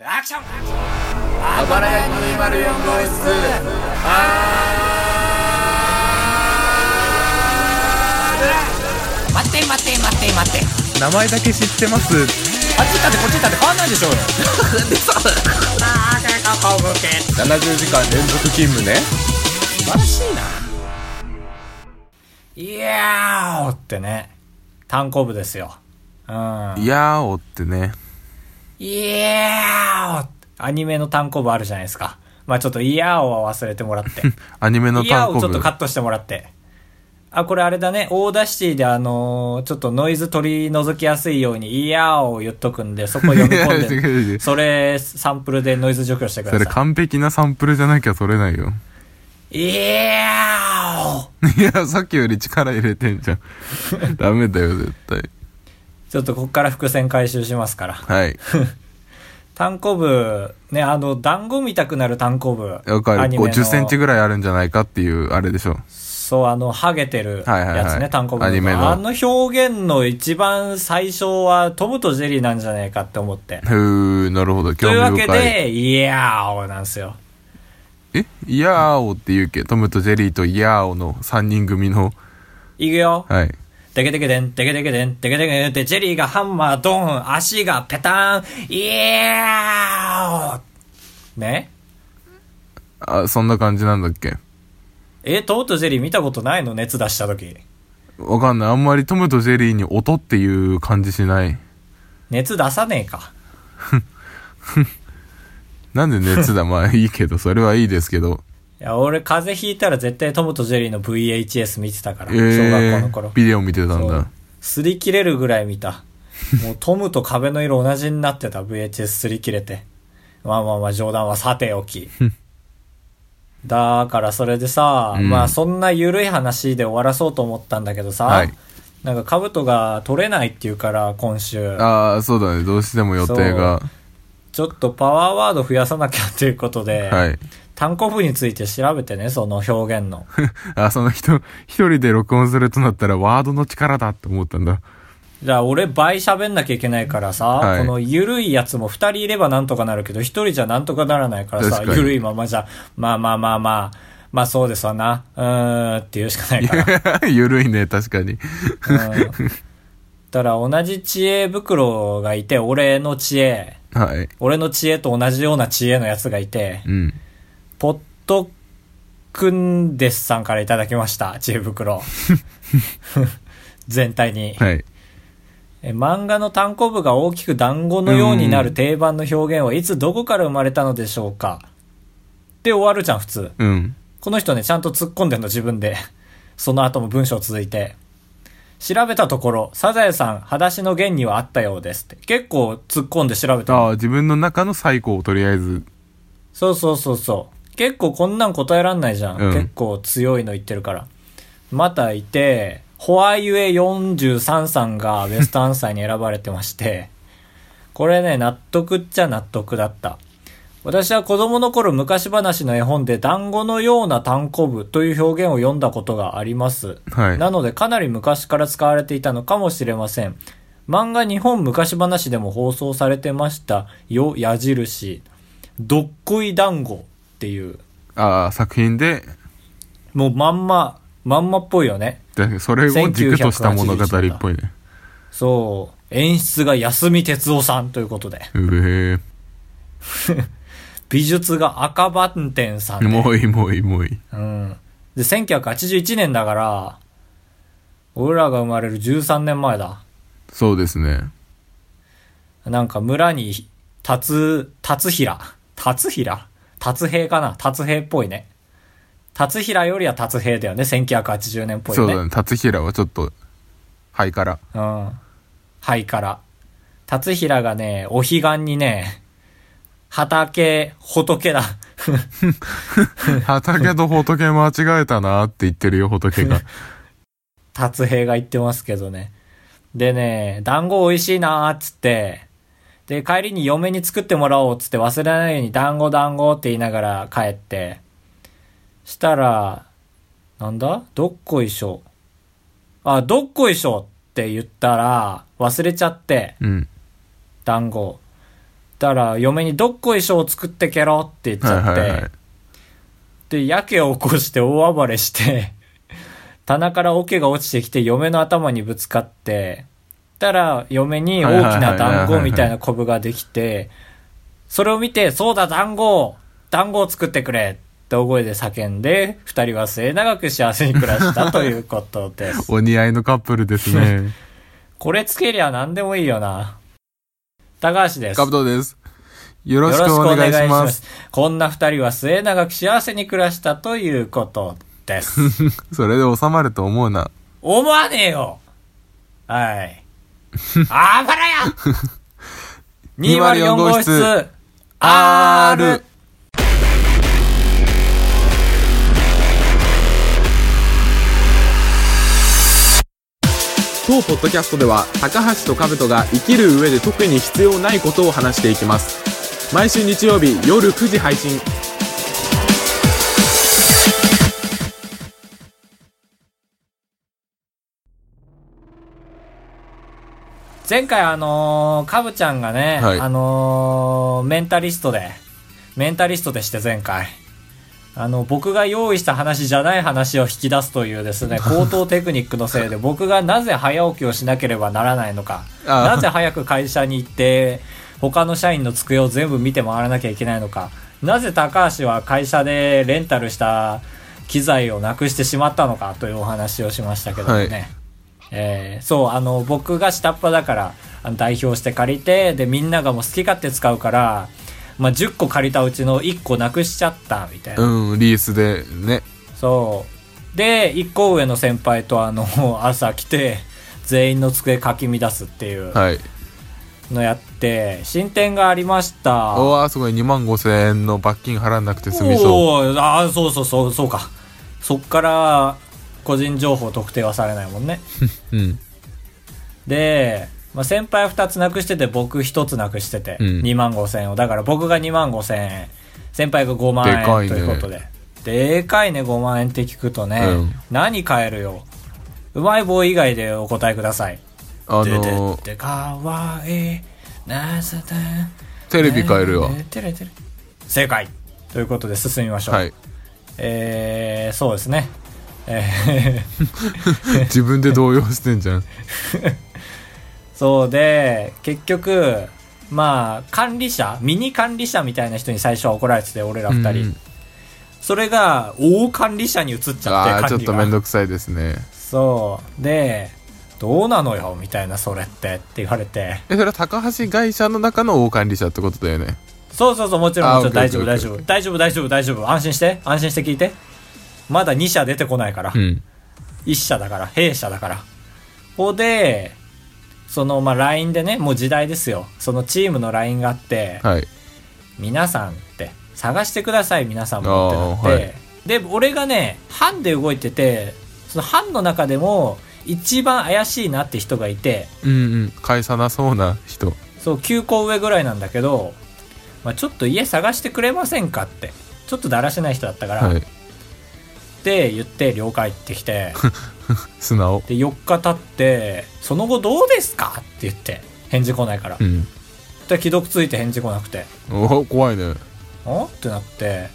アクション。あばらや204号室。待って待って待って待って。名前だけ知ってます？あっち行ったってこっち行ったって変わんないでしょうよ。あー結構向け。70時間連続勤務ね。素晴らしいな。いやーおってね。単行部ですよ。うん。いやーおってねいやーおアニメの単行部あるじゃないですか。まあちょっとイヤーオは忘れてもらって。アニメのイヤーをちょっ単行部とカットしてもらって。あ、これあれだね。オーダーシティであのーちょっとノイズ取り除きやすいように、イヤーを言っとくんで、そこ読み込んで、うそれ、サンプルでノイズ除去してくそれださ完璧なサンプルじゃなきゃ取れないよ。い。イヤー! いやさっきより力入れてんじゃん。ダメだよ絶対ちょっとこっから伏線回収しますから。はい。単行部、ね、あの、団子見たくなる単行部。わかる。アニメの。50センチぐらいあるんじゃないかっていうあれでしょ。そう、あの、ハゲてるやつね、はいはい。はい単行部の。アニメの。あの表現の一番最初はトムとジェリーなんじゃないかって思って。ふーなるほど。興というわけ味深い。で、イヤーオなんですよ。え？イヤーオって言うけ？トムとジェリーとイヤーオの3人組の。いくよ。はいテケテケデン、テケテケデン、テケテケデンって、ジェリーがハンマー、ドン、足がペタン、イヤーね？あそんな感じなんだっけ？え、トムとジェリー見たことないの？熱出した時。わかんない。あんまりトムとジェリーに音っていう感じしない。熱出さねえか。なんで熱だ？まあいいけどそれはいいですけどいや、俺風邪ひいたら絶対トムとジェリーの VHS 見てたから、え小学校のー頃、。ビデオ見てたんだ。擦り切れるぐらい見た。もうトムと壁の色同じになってた VHS 擦り切れて。まあまあまあ冗談はさておき。だからそれでさ、うんまあそんな緩い話で終わらそうと思ったんだけどさ、はいなんか兜が取れないっていうから今週、ああそうだねどうしても予定がちょっとパワーワード増やさなきゃっていうことで、はい単行部について調べてね、その表現の。あその人一人で録音するとなったらワードの力だって思ったんだ。じゃあ俺倍喋んなきゃいけないからさ、はい。この緩いやつも二人いればなんとかなるけど、一人じゃなんとかならないからさ、緩いままじゃ、まあまあまあまあ、まあそうですわな、うーんって言うしかないから。ゆるいね確かに。うん。だから同じ知恵袋がいて、俺の知恵、はい。俺の知恵と同じような知恵のやつがいて、うんポットくんですさんからいただきました、知恵袋。全体に。はいえ漫画の単行部が大きく団子のようになる定番の表現はいつどこから生まれたのでしょうかで終わるじゃん、普通。うんこの人ね、ちゃんと突っ込んでんの、自分で。その後も文章続いて。調べたところ、サザエさん、裸足の弦にはあったようですって。結構突っ込んで調べたの。ああ自分の中の最高をとりあえずそうそうそうそう。結構こんなん答えらんないじゃん。うん結構強いの言ってるから。またいて、ホワイユエ43さんがベストアンサーに選ばれてまして、これね、納得っちゃ納得だった。私は子供の頃昔話の絵本で団子のような単行部という表現を読んだことがあります。はいなのでかなり昔から使われていたのかもしれません。漫画日本昔話でも放送されてましたよ、矢印。どっこい団子っていう。ああ作品でもうまんま、まんまっぽいよね。でそれを軸とした物語っぽいねそう。演出が安見哲夫さんということで。うえ 美術が赤番店さんで。もういいもういいもういいうん。で、1981年だから、俺らが生まれる13年前だ。そうですねなんか村に、たつ、たつひら。たつひら？たつ兵かな？たつ兵っぽいね。たつひらよりはたつ兵だよね。1980年っぽいよね。そうだね達平はちょっと肺からうん。はいから。達平がね、お彼岸にね、畑、仏だ。畑と仏間違えたなって言ってるよ仏が達平が言ってますけどね。でね、団子美味しいなーっつって、で、帰りに嫁に作ってもらおうっつって忘れないように団子団子って言いながら帰って、したら、なんだ？どっこいしょ。あ、どっこいしょって言ったら、忘れちゃって、うん団子。たら、嫁にどっこい賞を作ってけろって言っちゃって、はいはいはい。で、やけを起こして大暴れして、棚から桶が落ちてきて嫁の頭にぶつかって、たら嫁に大きな団子みたいなコブができて、それを見て、そうだ団子団子を作ってくれって大声で叫んで、二人は末永く幸せに暮らしたということです。お似合いのカップルですね。これつけりゃ何でもいいよな。高橋です。カブトです。よろしくおお願いしま。す。こんな二人は末永く幸せに暮らしたということです。それで収まると思うな。思わねえよはい。あばらや !204 号室 R! 当ポッドキャストでは高橋と兜が生きる上で特に必要ないことを話していきます毎週日曜日夜9時配信前回あのー、かぶちゃんがね、はいあのー、メンタリストで、メンタリストでして前回。あの、僕が用意した話じゃない話を引き出すというですね、高等テクニックのせいで僕がなぜ早起きをしなければならないのか、なぜ早く会社に行って、他の社員の机を全部見て回らなきゃいけないのか、なぜ高橋は会社でレンタルした機材をなくしてしまったのかというお話をしましたけどもね。はいえーそう、あの、僕が下っ端だから、あの代表して借りて、で、みんながもう好き勝手使うから、まあ、10個借りたうちの1個なくしちゃった、みたいな。うん、リースでね。そう。で、1個上の先輩とあの、朝来て、全員の机かき乱すっていうはい。のやって、進展がありました。おわすごい2万5千円の罰金払わなくて済みそう。ああ、そうそうそう、そうか。そっから、個人情報特定はされないもんね。うん。で、まあ、先輩2つなくしてて僕1つなくしてて、うん。2万5千円を。だから僕が2万5千円先輩が5万円ということで。でかいね5万円って聞くとね、うん。何買えるよ。うまい棒以外でお答えください。あのー、でかわいい。なさたテレビ買えるよ。ねテレテレ正解。ということで進みましょう、はい。えー、そうですねえ ー自分で動揺してんじゃん。そうで、結局、まあ、管理者、ミニ管理者みたいな人に最初は怒られてて、俺ら二人。うんそれが、大管理者に移っちゃって、ああ、ちょっ。とめんどくさいですね。そう。で、どうなのよ、みたいな、それって、って言われて。え、それは高橋会社の中の大管理者ってことだよね。そうそうそう、もちろん、あもちろん、大丈夫、大丈夫。大丈夫、大丈夫、大丈夫。安心して、安心して聞いて。まだ2社出てこないから。うん。1社だから、弊社だから。ほで、その、まあ、LINE でね、もう時代ですよ。そのチームの LINE があって、はい。皆さんって探してください皆さんもってなって、はいで俺がね班で動いててその班の中でも一番怪しいなって人がいてうんうん。返さなそうな人。そう9個上ぐらいなんだけど、まあ、ちょっと家探してくれませんかってちょっとだらしない人だったから、はい。って言って了解ってきて。素直。で4日経ってその後どうですかって言って返事来ないから、うん。で既読ついて返事来なくて。お怖いね。んってなって。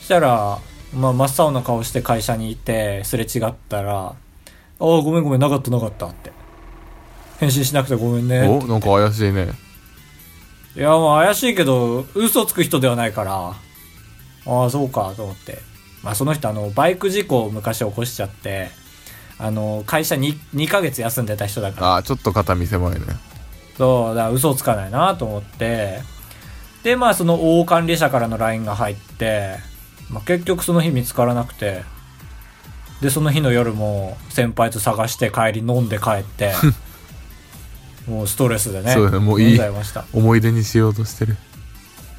そしたら、まあ、真っ青な顔して会社にいてすれ違ったら「ああごめんごめんなかったなかった」って。返信しなくてごめんねおなんか怪しいね。いやまあ怪しいけど嘘つく人ではないから。ああそうかと思ってまあその人あのバイク事故を昔起こしちゃってあの会社に 2, ヶ月休んでた人だからああ、ちょっと肩見せまいね。そう、だから嘘つかないなと思って、で、まあその大管理者からの LINE が入って、まあ結局その日見つからなくて、で、その日の夜も先輩と探して帰り飲んで帰って、もうストレスでね、そうだねもういい。思い出にしようとしてる。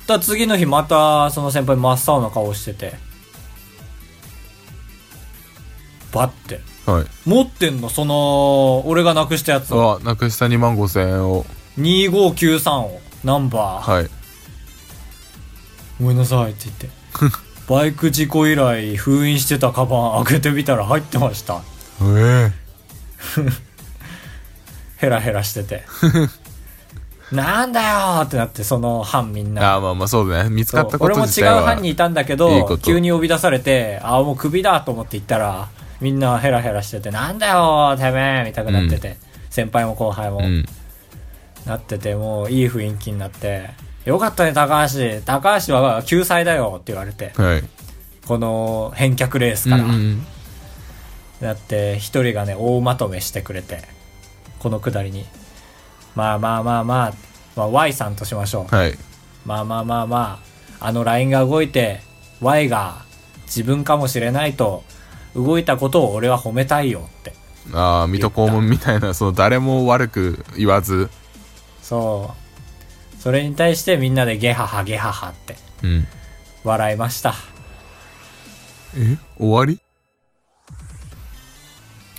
だ次の日またその先輩真っ青な顔してて、バッて。はい。持ってんのその、俺がなくしたやつを。あ、なくした2万5千円を。2593を、ナンバー。はい。ごめんなさいって言って。バイク事故以来封印してたカバン開けてみたら入ってました。ええ ヘラヘラしてて。なんだよーってなって、その班みんな。ああ、まあまあそうだね。見つかったこ俺も違うと自体は。班にいたんだけど急に呼び出されてああもうクビだと思って行ったらみんなヘラヘラしててなんだよてめえみたいになってて、先輩も後輩も、うん。なっててもういい雰囲気になってよかったね高橋。高橋は救済だよって言われてはい。この返却レースうんから、うん。だって一人がね大まとめしてくれてこのくだりに。まあまあまあまあ、まあ、Y さんとしましょう、はい。まあまあまあまあ、あの LINE が動いて、Y が自分かもしれないと、動いたことを俺は褒めたいよって。ああ、水戸黄門みたいな、その誰も悪く言わず、そう。それに対してみんなでゲハハゲハハってうん。笑いました。え？終わり？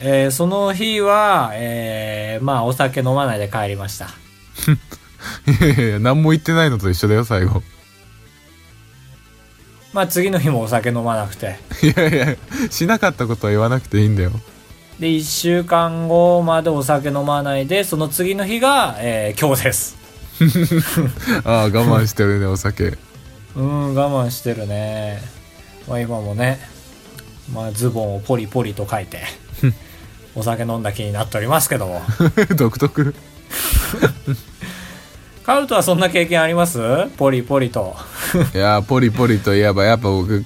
えーその日は、えーまあお酒飲まないで帰りました。いやいや何も言ってないのと一緒だよ、最後。まあ次の日もお酒飲まなくて。いやいや、しなかったことは言わなくていいんだよ。で、一週間後までお酒飲まないで、その次の日が、えー今日です。ああ、我慢してるね、お酒。うん、我慢してるね。まあ今もね、まあズボンをポリポリと書いて、お酒飲んだ気になっておりますけども。独特。カウトはそんな経験あります？ポリポリと。いやー、ポリポリといえば、やっぱ僕、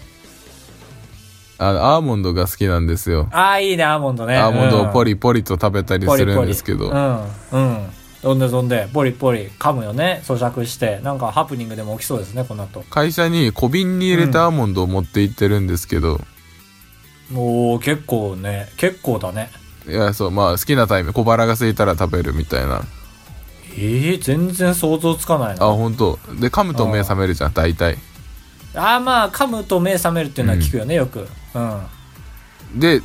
あの、アーモンドが好きなんですよ。ああ、いいね、アーモンドね。アーモンドをポリリポリと食べたりするんですけど。うん、うん。どんでどんで、ポリポリ噛むよね。咀嚼して。なんかハプニングでも起きそうですね、この後。会社に小瓶に入れたアーモンドを持って行ってるんですけど、おー、結構ね、結構だね。いや、そう、まあ好きなタイム、小腹が空いたら食べるみたいな。ええ全然想像つかないな。あ、ほんと。で、噛むと目覚めるじゃん、大体。ああまあ噛むと目覚めるっていうのは聞くよね、よく。うん。で、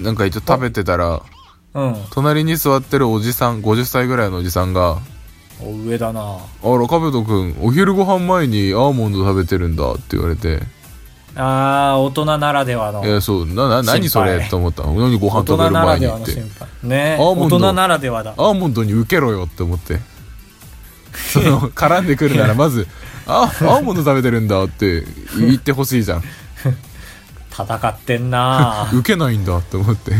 なんか一応食べてたら、うん。隣に座ってるおじさん、50歳ぐらいのおじさんが、お上だな。あら、かぶとくん、お昼ご飯前にアーモンド食べてるんだって言われて、あー大人ならではのいや、そう、な、な、何それと思ったの？何ご飯大食べる前にってではの心。配ね大人ならではだアーモンドに受けろよって思って。その、絡んでくるならまず、あ、アーモンド食べてるんだって言ってほしいじゃん。戦ってんな 受けないんだって思って。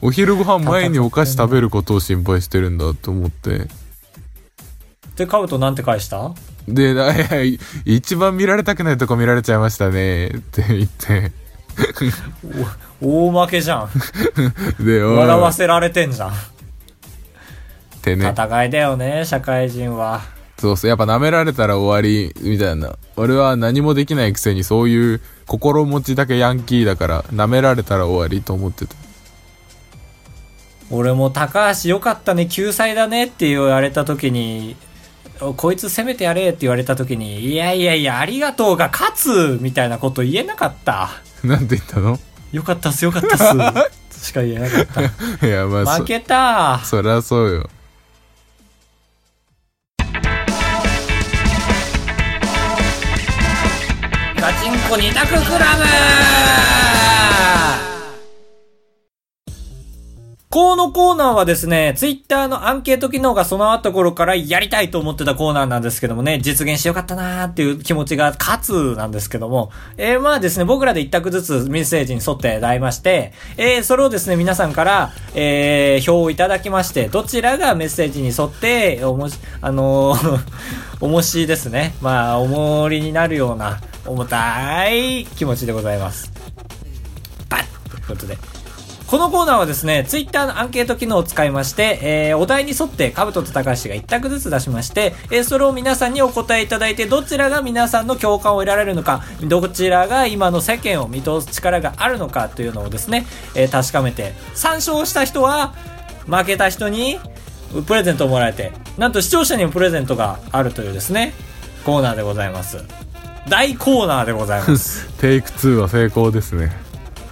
お昼ご飯前にお菓子食べることを心配してるんだと思って。でカブトなんて返した？で、一番見られたくないとこ見られちゃいましたねって言って。大負けじゃん で、笑わせられてんじゃんってね。戦いだよね社会人はそうそう、やっぱ舐められたら終わり、みたいな。俺は何もできないくせにそういう心持ちだけヤンキーだから、舐められたら終わりと思ってた。俺も高橋よかったね救済だねって言われた時におこいつ攻めてやれって言われた時にいやいやいやありがとうが勝つみたいなこと言えなかった。なんて言ったの？よかったっすよかったっす。しか言えなかった。いや、まあ、負けた。そ、そりゃそうよ。ガチンコ二択クラブこのコーナーはですね、ツイッターのアンケート機能が備わった頃からやりたいと思ってたコーナーなんですけどもね、実現してよかったなーっていう気持ちが勝つなんですけども、えー、まあですね、僕らで一択ずつメッセージに沿って題まして、えー、それをですね、皆さんから、えー、票をいただきまして、どちらがメッセージに沿って、おもし、あのー、重しですね。まあ、重りになるような、重たい気持ちでございます。バッということで。このコーナーはですね、ツイッターのアンケート機能を使いまして、えー、お題に沿って、カブトと高橋が一択ずつ出しまして、えー、それを皆さんにお答えいただいて、どちらが皆さんの共感を得られるのか、どちらが今の世間を見通す力があるのかというのをですね、えー、確かめて、参照した人は、負けた人に、プレゼントをもらえて、なんと視聴者にもプレゼントがあるというですね、コーナーでございます。大コーナーでございます。テイク2は成功ですね。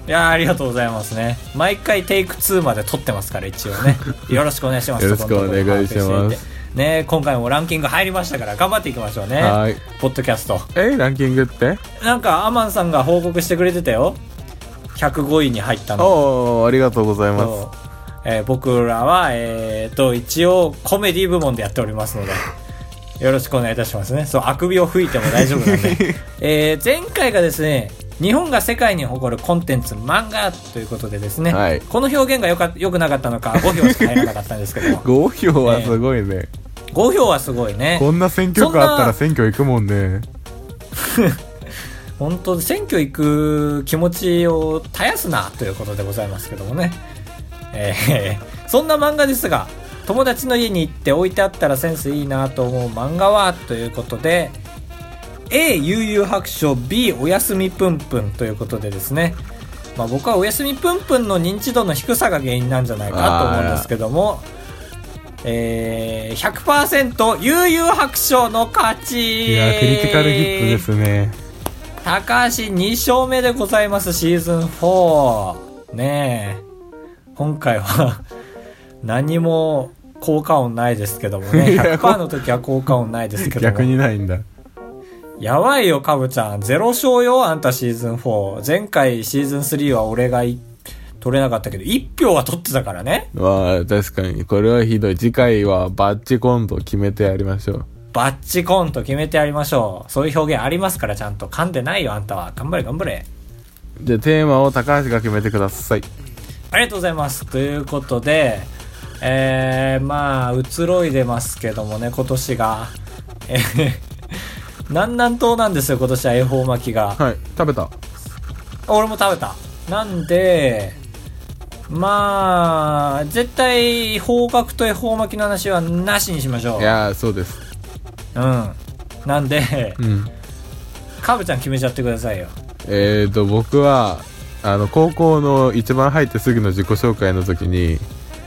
いやーありがとうございますね。毎回テイク2まで撮ってますから、一応ね。よろしくお願いします。よろしくお願いしますね今回もランキング入りましたから、頑張っていきましょうね。はい。ポッドキャスト。え、ランキングって？なんか、アマンさんが報告してくれてたよ。105位に入ったの。おー、ありがとうございます。えー僕らは、えーと、一応コメディ部門でやっておりますので、よろしくお願いいたしますね。そう、あくびを吹いても大丈夫なんで。えー前回がですね、日本が世界に誇るコンテンツ漫画ということでですね、はいこの表現がよか良くなかったのか5票しか入らなかったんですけども5票はすごいね。5票はすごいねこんな選挙区あったら選挙行くもんね。本当選挙行く気持ちを絶やすなということでございますけどもね。えー そんな漫画ですが、友達の家に行って置いてあったらセンスいいなと思う漫画はということで、A、悠々白書 B、おやすみぷんぷんということでですね。まあ僕はおやすみぷんぷんの認知度の低さが原因なんじゃないかと思うんですけども、えー、100%悠々白書の勝ちいや、クリティカルヒットですね。高橋2勝目でございます、シーズン4。ねえ。今回は、何も効果音ないですけどもね。いや100%の時は効果音ないですけども。逆にないんだ。やばいよ、かぶちゃん。0勝よ、あんたシーズン4。前回シーズン3は俺がい取れなかったけど、1票は取ってたからね。まあ、確かに。これはひどい。次回はバッチコント決めてやりましょう。バッチコント決めてやりましょう。そういう表現ありますから、ちゃんと。噛んでないよ、あんたは。頑張れ、頑張れ。じゃあ、テーマを高橋が決めてください。ありがとうございます。ということで、えー、まあ、移ろいでますけどもね、今年が。えー、南南東なんですよ、今年は恵方巻きが。はい。食べた？俺も食べた。なんで、まあ、絶対、方角と恵方巻きの話はなしにしましょう。いやー、そうです。うん。なんで、うん。かぶちゃん決めちゃってくださいよ。えーと、僕は、あの、高校の一番入ってすぐの自己紹介の時に、うん。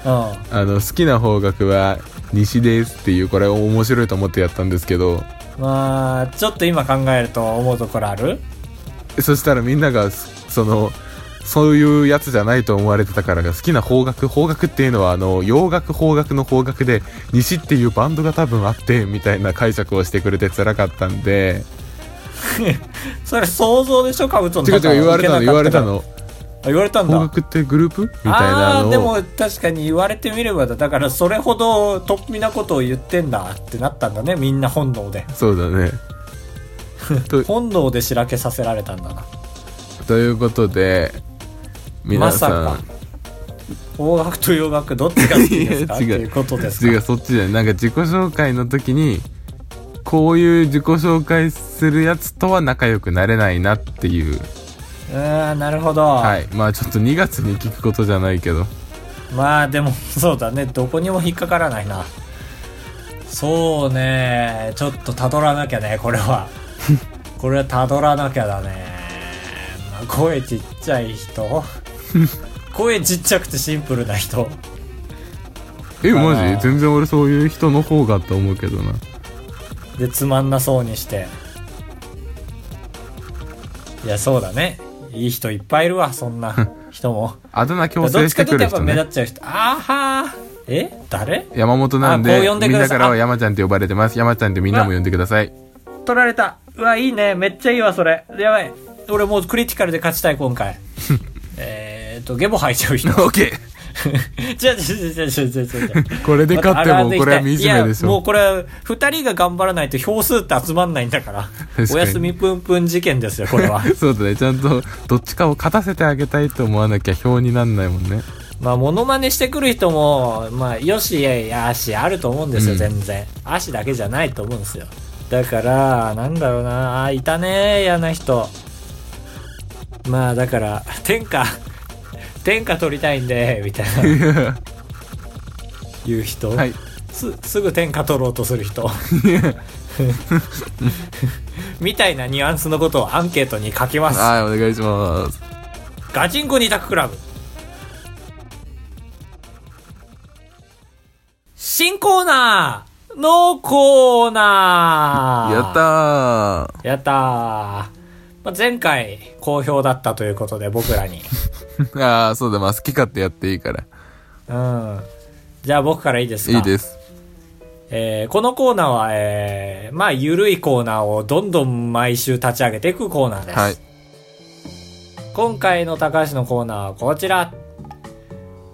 あの、好きな方角は西ですっていう、これ面白いと思ってやったんですけど、まあ、ちょっと今考えると思うところある？そしたらみんなが、その、そういうやつじゃないと思われてたからが好きな方角、方角っていうのはあの、洋楽方角の方角で、西っていうバンドが多分あって、みたいな解釈をしてくれて辛かったんで、それ想像でしょ？かぶとの違う違う言われたの言われたの。あ言われたんだ。方角ってグループ？みたいなのでも確かに言われてみればだ。だからそれほど突飛なことを言ってんだってなったんだね。みんな本能で。そうだね。と 本能でしらけさせられたんだな。ということで、皆まささん、か。邦楽と洋楽どっちが好きですか？っていうことですか？違う、そっちじゃない。なんか自己紹介の時に、こういう自己紹介するやつとは仲良くなれないなっていう。うーんなるほど、はい。まあちょっと2月に聞くことじゃないけど。まあでもそうだね。どこにも引っかからないな。そうね。ちょっとたどらなきゃねこれは。これはたどらなきゃだね、まあ、声ちっちゃい人。声ちっちゃくてシンプルな人。え、マジ？全然俺そういう人の方がと思うけどな。でつまんなそうにして。いやそうだねいい人いっぱいいるわそんな 人も。あだ名強どっち制してくかというとやっぱ目る人ね。立っちゃう人。あーはー。え？誰？山本なんで、んでみんなからは山ちゃんって呼ばれてます。山ちゃんってみんなも呼んでください。取られた。うわいいね。めっちゃいいわそれ。やばい。俺もうクリティカルで勝ちたい今回。えーとゲボ吐いちゃう人。オッケ違う違う違う違う違う違う違うーこれで勝ってもこれは惨めでしいやもょう。これ二人が頑張らないと票数って集まんないんだから。おやすみぷんぷん事件ですよこれは。そうだね。ちゃんとどっちかを勝たせてあげたいと思わなきゃ票になんないもんね。まあモノマネしてくる人もまあよしやしあると思うんですよ、うん。全然。足だけじゃないと思うんですよ。だからなんだろうなあいたね嫌な人。まあだから天下天下取りたいんで みたいな。言う人、はい。すすぐ天下取ろうとする人。みたいなニュアンスのことをアンケートに書きます。はい、お願いします。ガチンコ二択クラブ。新コーナーのコーナー。やったやったー、まあ、前回好評だったということで僕らに ー。ああ、そうだ、まあ好き勝手やっていいから。うんじゃあ僕からいいですか？いいです。えーこのコーナーは、えーまあ、ゆるいコーナーをどんどん毎週立ち上げていくコーナーです。はい。今回の高橋のコーナーはこちら。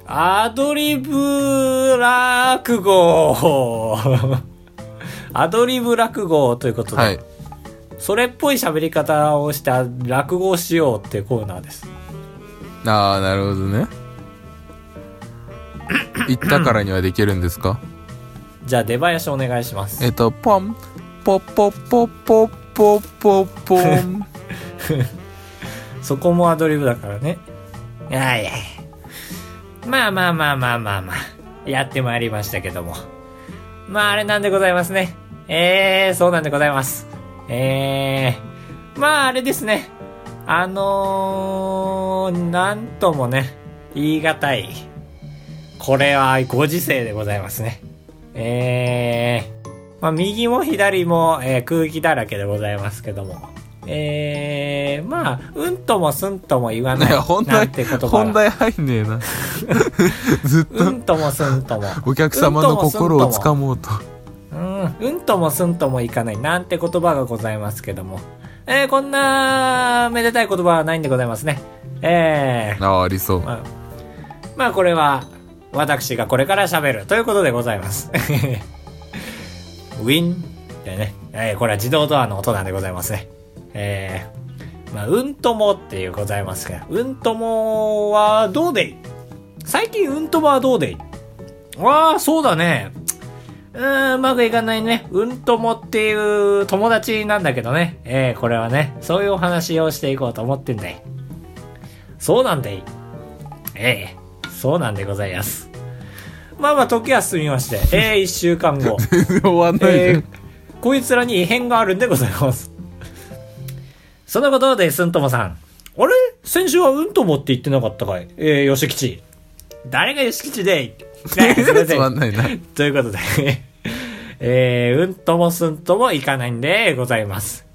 アドリブ落語アドリブ落語ということで、はい。それっぽい喋り方をして落語をしようってコーナーです。ああ、なるほどね。言ったからにはできるんですか？じゃあ出囃子お願いします。えっと、ポン、ポポポポポポポン。そこもアドリブだからね。いやいやいやまあまあまあまあまあまあ、やってまいりましたけども。まああれなんでございますね。えー、そうなんでございます。えー、まああれですね。あのー、なんともね、言い難い。これはご時世でございますね。えー、まあ右も左も、えー空気だらけでございますけども。えー、まあ、うんともすんとも言わない。いや、本題なんて言葉が、本題入んねえな。ずっとうんともすんとも。お客様の心をつかもうと。うん、うんともすんともいかない。なんて言葉がございますけども。えー、こんな、めでたい言葉はないんでございますね。えー、ああ、ありそう。まあ、まあこれは、私がこれから喋るということでございます。ウィンってね、えーこれは自動ドアの音なんでございますね。えー、まあ、うんともっていうございますが、うんともはどうでい？最近うんともはどうでい？わあ、そうだね。うーん、うまくいかないね。うんともっていう友達なんだけどね。えー、これはね、そういうお話をしていこうと思ってんだい。そうなんだい。ええそうなんでございます。まあまあ、時は進みまして、ええ一週間後。全 然終わんないえーこいつらに異変があるんでございます。そのことで、すんともさん。あれ？先週はうんともって言ってなかったかいえー、よしきち。誰がよしきちでい。ということで、えー、うんともすんともいかないんでございます。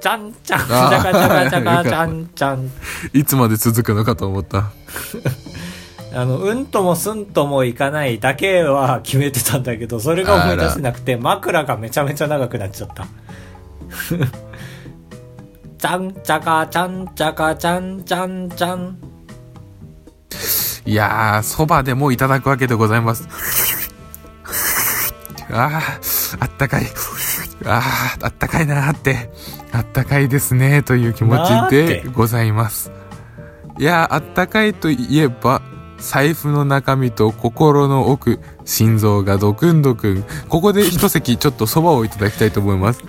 ちゃんちゃん、ちゃかちゃかちゃかちゃんちゃん。いつまで続くのかと思った。あの、うんともすんともいかないだけは決めてたんだけど、それが思い出せなくて、枕がめちゃめちゃ長くなっちゃった。ちゃんちゃかちゃんちゃかちゃんちゃんちゃん。いやー、そばでもいただくわけでございます。あー、あったかい。あー、あったかいなーって。あったかいですねという気持ちでございます。いやー、あったかいといえば、財布の中身と心の奥、心臓がドクンドクン。ここで一席ちょっとそばをいただきたいと思います。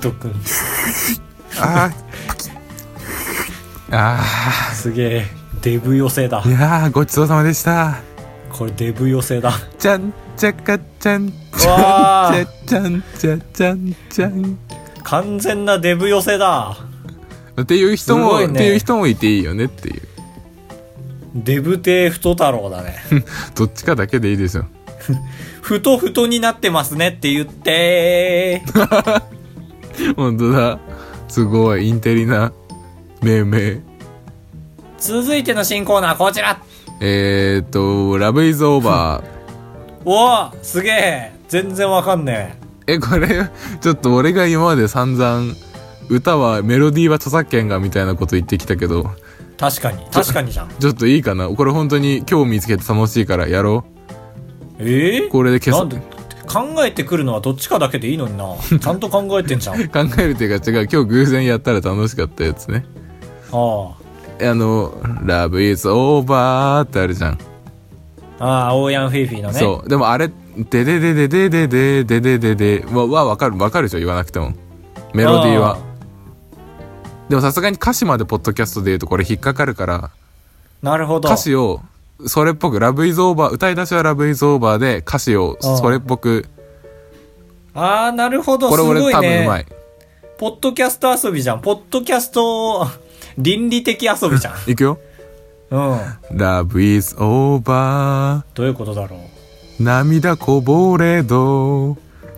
ど、どくん。あー、あすげえ。デブ寄せだー、い。やー、ごちそうさまでした。これデブ寄せだ。ちゃんちゃかちゃんちわーゃんちゃちゃんちゃちゃんちゃん。完全なデブ寄せだ。っていう人も、ねっていう人もいていいよねっていう。デブ亭太太郎だね。どっちかだけでいいですよ。ふとふとになってますねって言って 本当だ。すごい、インテリな命名。続いての新コーナーこちらえーっと、ラブイズオーバー。おおすげえ全然わかんねえ、これ、ちょっと俺が今まで散々、歌は、メロディーは著作権がみたいなこと言ってきたけど、え。確かに。確かにじゃん。ちょっといいかな？これ本当に今日見つけて楽しいからやろええうこれで消す。なんで考えてくるのはどっちかだけでいいのにな。ちゃんと考えてんじゃん。あ考えるっていうか違う、今日偶然やったら楽しかったやつね。あ。あの、Love is over ってあるじゃん。ああ、オーヤンフィーフィーのね。そう。でもあれ、でででででででででででは、はわかる、わかるでしょ？言わなくても。メロディーは。でもさすがに歌詞までポッドキャストで言うとこれ引っかかるから。なるほど。歌詞を、それっぽく、Love is over、歌い出しは Love is over で歌詞をそれっぽく、ああ、なるほど。これ俺すごいね。多分うまい。ポッドキャスト遊びじゃん。ポッドキャスト、倫理的遊びじゃん。いくよ。うん。Love is over どういうことだろ涙こぼれどう。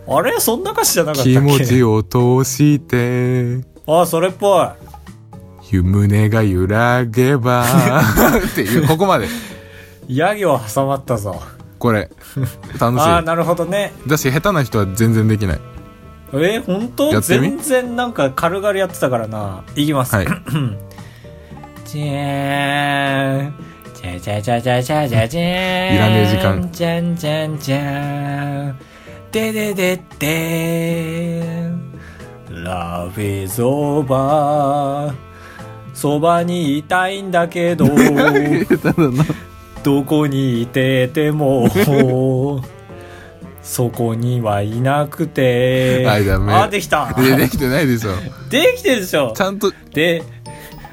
あれ？そんな歌詞じゃなかったっけ？気持ちを通してああ、それっぽい。湯胸が揺らげば っていう、ここまで。ヤ行挟まったぞ。これ、楽しああ、い。なるほだね。だし、下手な人は全然できない。えー、本当？やってみ？全然なんか軽々やってたからな。いきます。はい。じゃーん、じじゃじゃじゃじゃじゃじゃじゃーん。いらねえ時間じゃんじゃんじゃーん。でででってーん。Love is over. そばにいたいんだけど。どこにいてても、そこにはいなくて。あ、できた。でできてないでしょ。できてるでしょち。ゃんとで、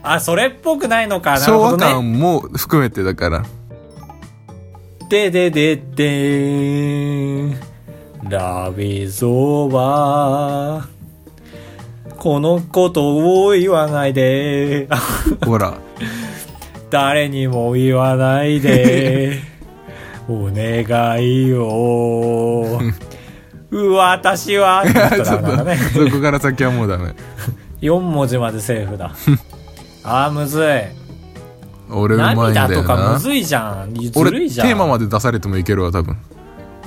あ、それっぽくないのか。なる昭和ほどね。感も含めてだから。ででででーん。Love is over. このことを言わないで。ほら。誰にも言わないで。お願いよ。うわ、私は。ちょっとね。そこから先はもうダメ。4文字までセーフだ。あー、むずい。俺うまいんだ涙とよな。かむずいじゃん。ず俺、るいじゃん。テーマまで出されてもいけるわ、多分。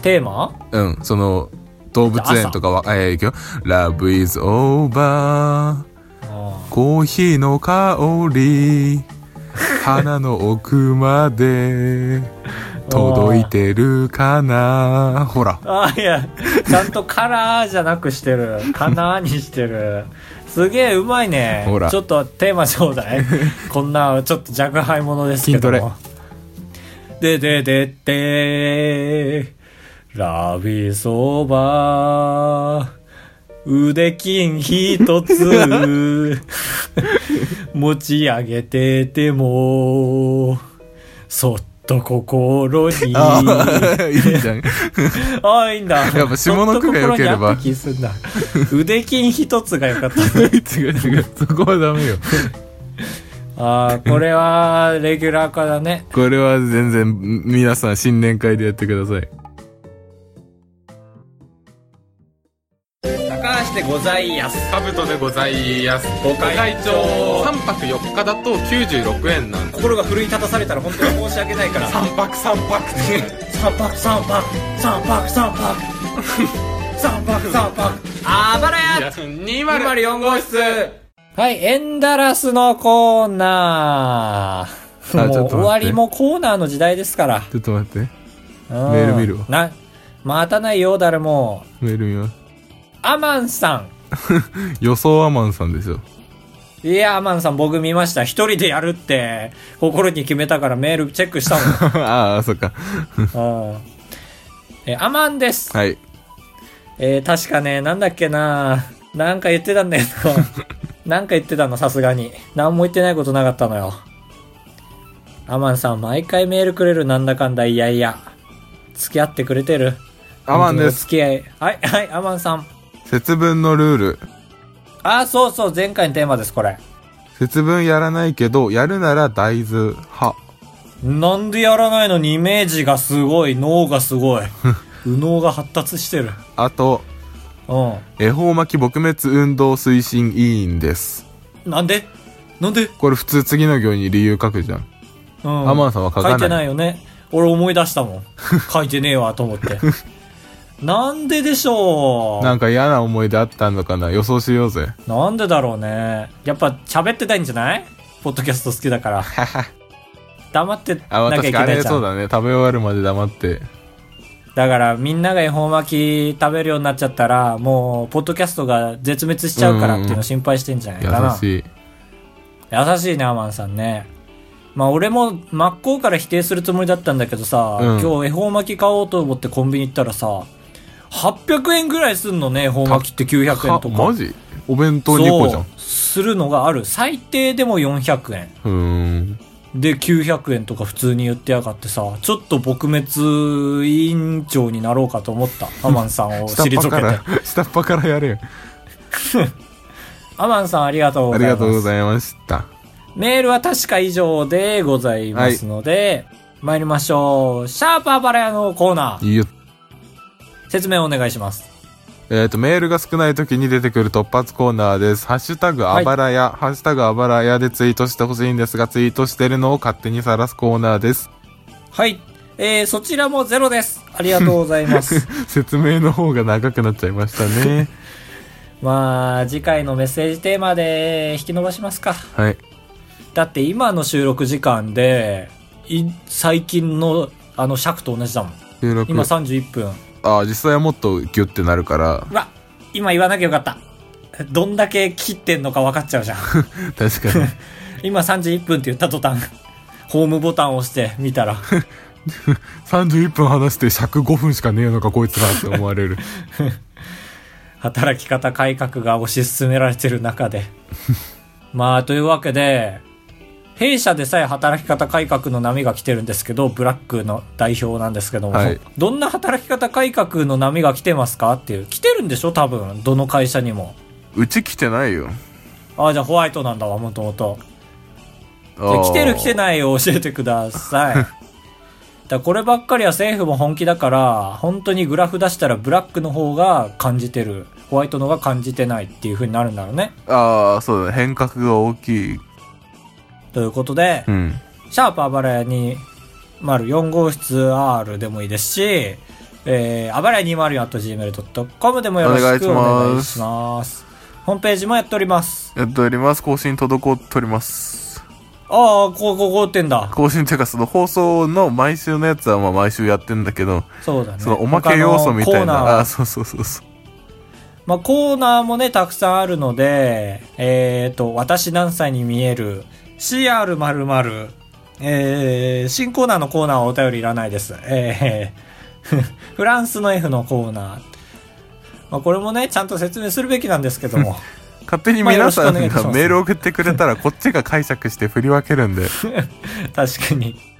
テーマ？うん、その、動物園とかは、えー、いくよ。Love is over. うんコーヒーの香り。鼻の奥まで。届いてるかなほら。あいや、ちゃんとカラーじゃなくしてる。カナーにしてる。すげえうまいね。ほらちょっとテーマちょうだい。こんな、ちょっと若輩者ですけども。でででって、ラビソバ腕筋一つ 持ち上げてても、そっと心に。ああ、いいじゃん。ああ、いいんだ。やっぱ下の句が良ければ。腕筋一つが良かった。違う違う。そこはダメよ。ああ、これは、レギュラー化だね。これは全然、皆さん新年会でやってください。でございやす。カブトでございます。ご会長3泊4日だと96円なんで。心が奮い立たされたら本当に申し訳ないから。3泊3泊って。三泊三泊三泊三泊三泊三泊あばらや204号室はい、エンダラスのコーナー。もうあちょっと待って終わりもコーナーの時代ですから。ちょっと待って。メメール見るわな、待たないよ、誰も。メール見ます。アマンさ 予想アマンさんですよ。ん。いや、アマンさん僕見ました。一人でやるって、心に決めたからメールチェックした ああ、そっか。もん。うん。え、アマンです。はい。えー、確かね、なんだっけななんか言ってたんだよな。なんか言ってたの、さすがに。何も言ってないことなかったのよ。アマンさん、毎回メールくれる、なんだかんだ、いやいや。付き合ってくれてる。アマンです。お付き合い。はい、はい、アマンさん。節分のルール。あー、そうそう、前回のテーマです、これ。節分やらないけど、やるなら大豆派。なんでやらないのにイメージがすごい、脳がすごい。右脳が発達してる。あと、う恵方巻き撲滅運動推進委員です。ん。なんで？なんで？これ普通次の行に理由書くじゃん。うん。アマンさんは書かない書いてないよね。俺思い出したもん。書いてねえわ、と思って。なんででしょう？なんか嫌な思い出あったのかな？予想しようぜ。なんでだろうね。やっぱ喋ってたいんじゃない？ポッドキャスト好きだから。黙ってあ、なきゃいけないじゃ。れそうんだね。食べ終わるまで黙って。だからみんなが恵方巻き食べるようになっちゃったら、もう、ポッドキャストが絶滅しちゃうからっていうの心配してんじゃないかな。優しい。優しいね、アマンさんね。まあ俺も真っ向から否定するつもりだったんだけどさ、うん今日恵方巻き買おうと思ってコンビニ行ったらさ、800円ぐらいすんのね、恵方巻きって900円とか。マジ？お弁当2個じゃん。するのがある。最低でも400円。うーん。で、900円とか普通に言ってやがってさ、ちょっと撲滅委員長になろうかと思った。アマンさんを退けて。、下っ端からやれよ。アマンさんありがとうごありざいます。がとうございました。メールは確か以上でございますので、参りましょう。シャープアバラヤのコーナー。説明お願いします。えっ、と、メールが少ない時に出てくる突発コーナーです。ハッシュタグあばらや、ハッシュタグあばらやでツイートしてほしいんですが、ツイートしてるのを勝手にさらすコーナーです。はい。えー、そちらもゼロです。ありがとうございます。説明の方が長くなっちゃいましたね。まあ、次回のメッセージテーマで引き伸ばしますか。はい。だって今の収録時間で、い最近のあの尺と同じだもん。今31分。ああ、実際はもっとギュッてなるから、うわ今言わなきゃよかった。どんだけ切ってんのか分かっちゃうじゃん。確かに。今31分って言った途端、ホームボタンを押して見たら、31分話して尺5分しかねえのかこいつらって思われる。働き方改革が推し進められてる中で。まあ、というわけで、弊社でさえ働き方改革の波が来てるんですけど、ブラックの代表なんですけども、はいどんな働き方改革の波が来てますかっていう。来てるんでしょ？多分、どの会社にも。うち来てないよ。ああ、じゃあホワイトなんだわ、もともと。来てる来てないを教えてください。だこればっかりは政府も本気だから、本当にグラフ出したらブラックの方が感じてる、ホワイトの方が感じてないっていう風になるんだろうね。ああ、そうだね。変革が大きい。ということで、うん。シャープあばらや204号室 R でもいいですし、えー、あばらや 204.gmail.com でもよろしくお願いします。ホームページもやっております。やっております。更新滞っております。ああ、こう、こう、こうってんだ。更新っていうか、その放送の毎週のやつはまあ毎週やってんだけど、そうだね。そのおまけ要素みたいな。はあーそうそうそうそう。まあ、コーナーもね、たくさんあるので、えっ、と、私何歳に見える CR 〇〇、えー、新コーナーのコーナーはお便りいらないです。えー、フランスの F のコーナー。まあ、これもね、ちゃんと説明するべきなんですけども。勝手に皆さんがメールを送ってくれたらこっちが解釈して振り分けるんで。確かに。